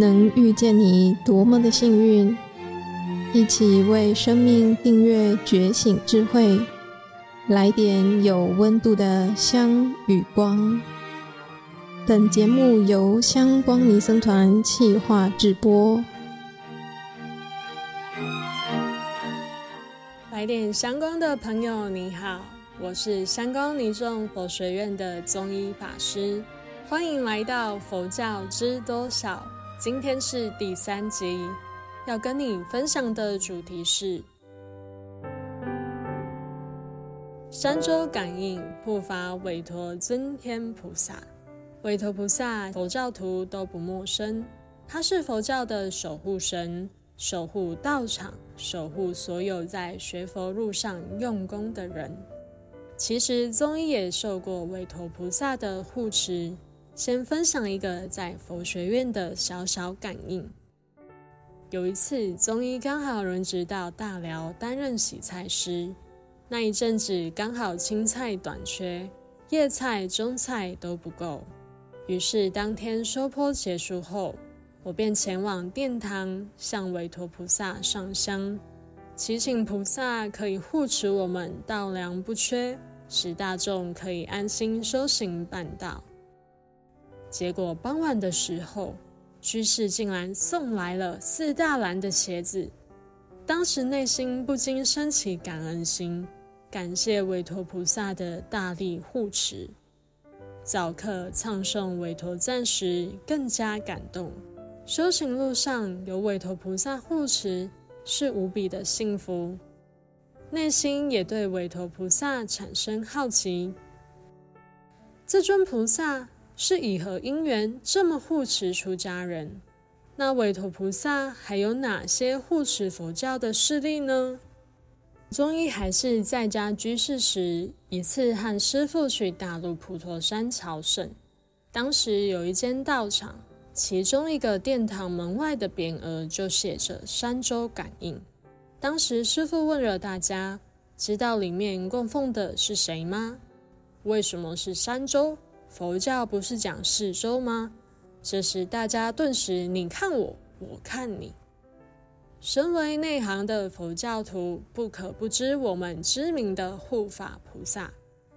能遇见你多么的幸运！一起为生命订阅觉醒智慧，来点有温度的香与光。本节目由香光尼僧团企划制播。来点香光的朋友，你好，我是香光尼众佛学院的宗一法师，欢迎来到佛教知多少。今天是第三集，要跟你分享的主题是三周感应护法韦驮尊天菩萨。韦驮菩萨，佛教徒都不陌生，他是佛教的守护神，守护道场，守护所有在学佛路上用功的人。其实宗一也受过韦驮菩萨的护持。先分享一个在佛学院的小小感应。有一次，宗一刚好轮值到大寮担任洗菜师，那一阵子刚好青菜短缺，叶菜、中菜都不够。于是当天收坡结束后，我便前往殿堂向韦陀菩萨上香，祈请菩萨可以护持我们稻粮不缺，使大众可以安心修行办道。结果傍晚的时候，居士竟然送来了四大篮的茄子，当时内心不禁升起感恩心，感谢韦陀菩萨的大力护持。早课唱诵韦陀赞时，更加感动。修行路上有韦陀菩萨护持，是无比的幸福。内心也对韦陀菩萨产生好奇。这尊菩萨是以何因缘这么护持出家人？那韦陀菩萨还有哪些护持佛教的势力呢？宗一还是在家居士时，一次和师父去大陆普陀山朝圣。当时有一间道场，其中一个殿堂门外的匾额就写着“三周感应”。当时师父问了大家：“知道里面供奉的是谁吗？为什么是三周？佛教不是讲四周吗？”这时大家顿时你看我，我看你。身为内行的佛教徒，不可不知我们知名的护法菩萨。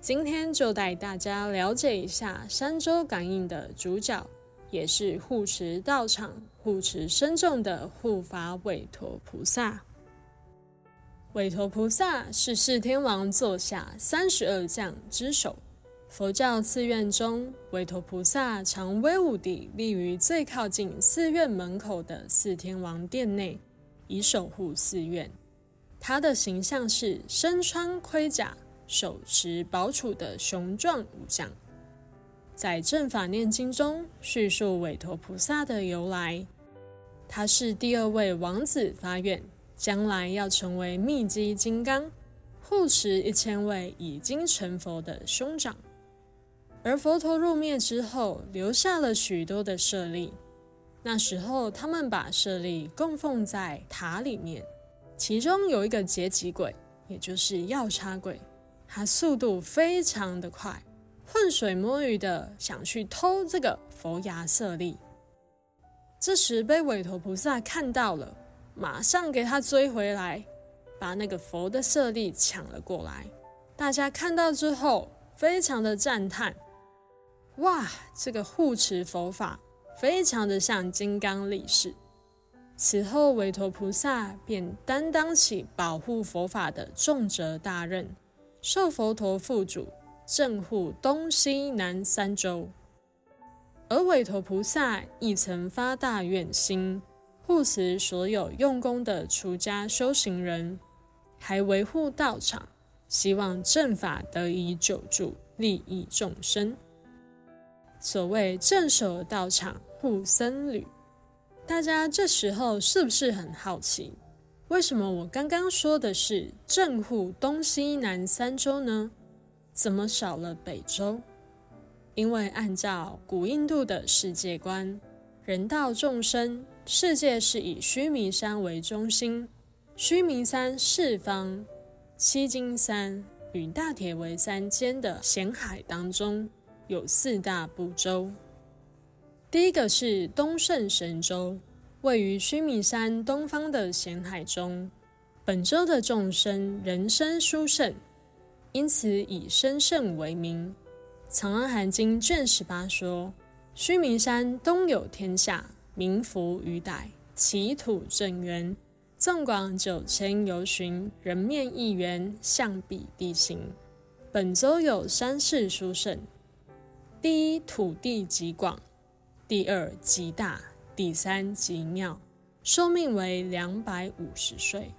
今天就带大家了解一下三周感应的主角，也是护持道场、护持身众的护法韦陀菩萨。韦陀菩萨是四天王座下三十二将之首。佛教寺院中，韦陀菩萨常威武地立于最靠近寺院门口的四天王殿内。以守护寺院，他的形象是身穿盔甲、手持宝杵的雄壮武将。在《正法念经》中叙述韦陀菩萨的由来，他是第二位王子发愿，将来要成为密积金刚，护持一千位已经成佛的兄长。而佛陀入灭之后，留下了许多的舍利。那时候，他们把舍利供奉在塔里面，其中有一个劫吉鬼，也就是药叉鬼，他速度非常的快，浑水摸鱼的想去偷这个佛牙舍利。这时被韦陀菩萨看到了，马上给他追回来，把那个佛的舍利抢了过来。大家看到之后，非常的赞叹：哇，这个护持佛法。非常的像金刚力士。此后，韦陀菩萨便担当起保护佛法的重责大任，受佛陀付嘱，镇护东西南三洲。而韦陀菩萨亦曾发大愿心，护持所有用功的出家修行人，还维护道场，希望正法得以久住，利益众生。所谓镇守道场。护僧侣，大家这时候是不是很好奇？为什么我刚刚说的是镇护东西南三洲呢？怎么少了北洲？因为按照古印度的世界观，人道众生，世界是以须弥山为中心，须弥山四方七金山与大铁围山间的咸海当中，有四大部洲。第一个是东胜神州，位于须弥山东方的咸海中。本州的众生人身殊胜，因此以身胜为名。《长安含经》卷十八说：须弥山东有天下，名福于傣，其土正圆，纵广九千由旬，人面一圆，象比地形。本州有三世殊胜：第一，土地极广；第二，极大；第三，极妙。寿命为两百五十岁。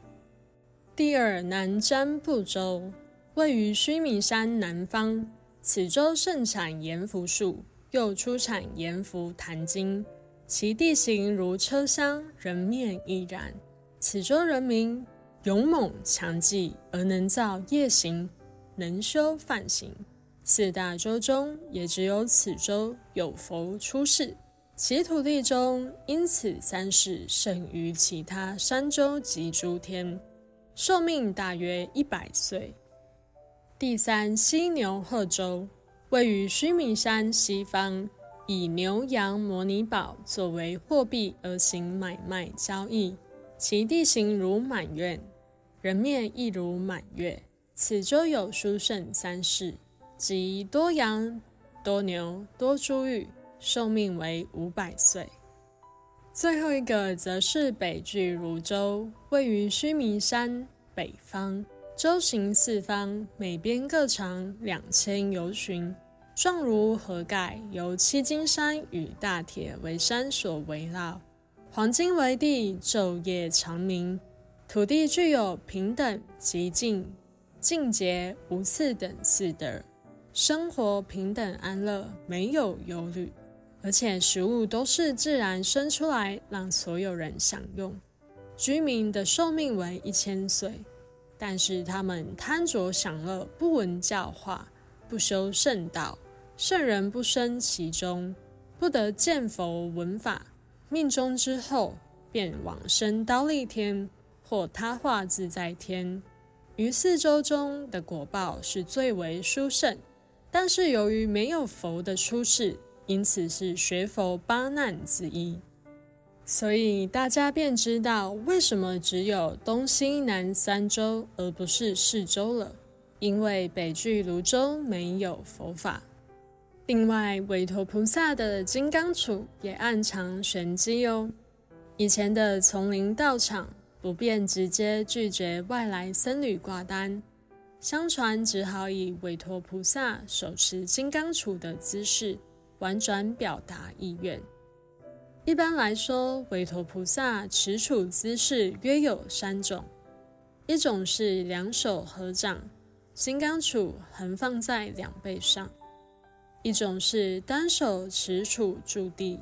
第二，南瞻部洲，位于须弥山南方，此洲盛产盐浮树，又出产盐浮檀金，其地形如车厢，人面亦然。此洲人民勇猛强记，而能造业行。能修梵行，四大洲中也只有此洲有佛出世，其土地中因此三世胜于其他三洲及诸天，寿命大约一百岁。第三，西牛贺洲位于须弥山西方，以牛羊摩尼宝作为货币而行买卖交易，其地形如满月，人面亦如满月。此洲有殊胜三世，即多羊、多牛、多珠玉，寿命为五百岁。最后一个则是北俱芦洲，位于须弥山北方，洲形四方，每边各长两千由旬，状如盒盖，由七金山与大铁围山所围绕，黄金为地，昼夜长明，土地具有平等、极静。净洁无次等四德，生活平等安乐，没有忧虑，而且食物都是自然生出来，让所有人享用。居民的寿命为一千岁，但是他们贪着享乐，不闻教化，不修圣道，圣人不生其中，不得见佛闻法，命终之后便往生刀利天或他化自在天。于四洲中的果报是最为殊胜，但是由于没有佛的出世，因此是学佛八难之一。所以大家便知道为什么只有东西南三州，而不是四州了。因为北俱芦州没有佛法。另外，韦陀菩萨的金刚杵也暗藏玄机哦。以前的丛林道场。不便直接拒绝外来僧侣挂单，相传只好以韦陀菩萨手持金刚杵的姿势，婉转表达意愿。一般来说，韦陀菩萨持杵姿势约有三种：一种是两手合掌，金刚杵横放在两背上；一种是单手持杵驻地。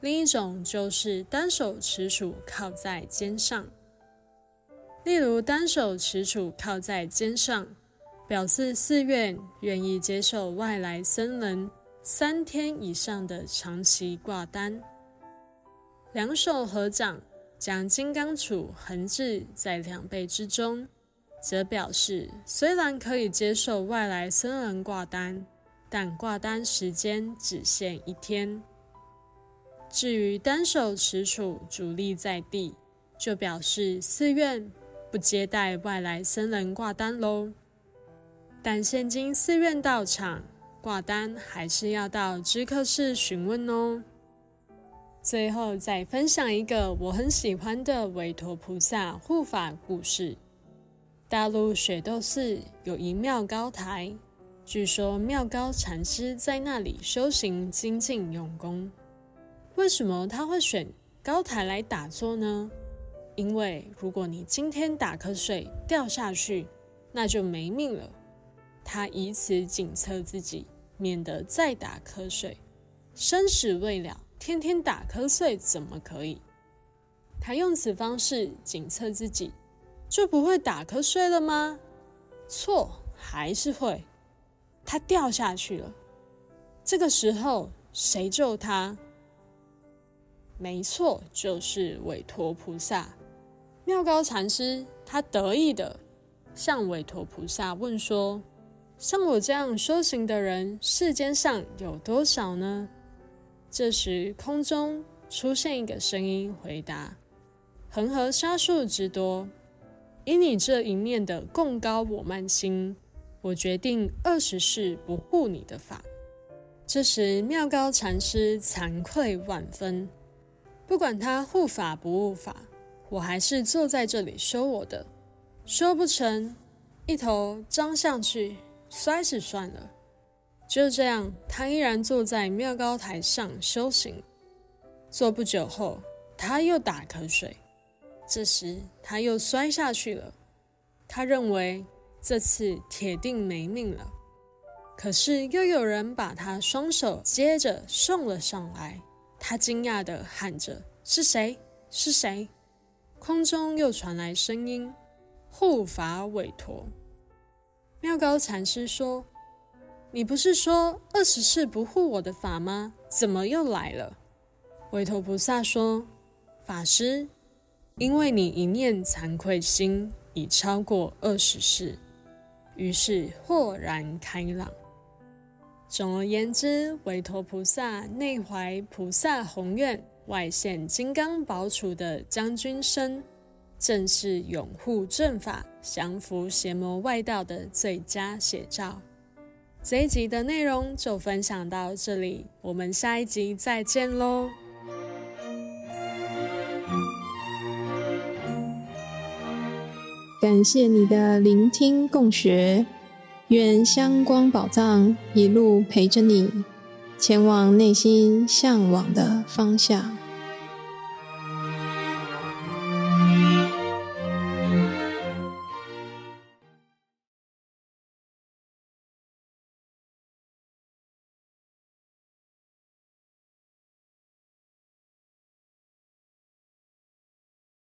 另一种就是单手持杵靠在肩上，例如单手持杵靠在肩上，表示寺院愿意接受外来僧人三天以上的长期挂单；两手合掌，将金刚杵横置在两背之中，则表示虽然可以接受外来僧人挂单，但挂单时间只限一天。至于单手持杵伫立在地，就表示寺院不接待外来僧人挂单喽。但现今寺院道场挂单还是要到知客室询问哦。最后再分享一个我很喜欢的韦陀菩萨护法故事。大陆雪窦寺有一妙高台，据说妙高禅师在那里修行精进用功。为什么他会选高台来打坐呢？因为如果你今天打瞌睡掉下去，那就没命了。他以此警策自己，免得再打瞌睡。生死未了，天天打瞌睡怎么可以？他用此方式警策自己，就不会打瞌睡了吗？错，还是会。他掉下去了。这个时候谁救他？没错，就是韦驮菩萨。妙高禅师他得意的向韦陀菩萨问说：“像我这样修行的人，世间上有多少呢？”这时，空中出现一个声音回答：“恒河沙数之多，以你这一念的贡高我慢心，我决定二十世不护你的法。”这时，妙高禅师惭愧万分，不管他护法不护法，我还是坐在这里修我的，修不成，一头栽下去，摔死算了。就这样，他依然坐在妙高台上修行。坐不久后，他又打瞌睡。这时，他又摔下去了。他认为这次铁定没命了。可是，又有人把他双手接着送了上来。他惊讶地喊着：“是谁？是谁？”空中又传来声音：“护法韦驮。”妙高禅师说。你不是说二十世不护我的法吗？怎么又来了？韦陀菩萨说：“法师，因为你一念惭愧心已超过二十世，于是豁然开朗。总而言之，韦陀菩萨内怀菩萨宏愿，外现金刚宝杵的将军身，正是拥护正法、降伏邪魔外道的最佳写照。”这一集的内容就分享到这里，我们下一集再见喽！感谢你的聆听共学，愿香光宝藏一路陪着你，前往内心向往的方向。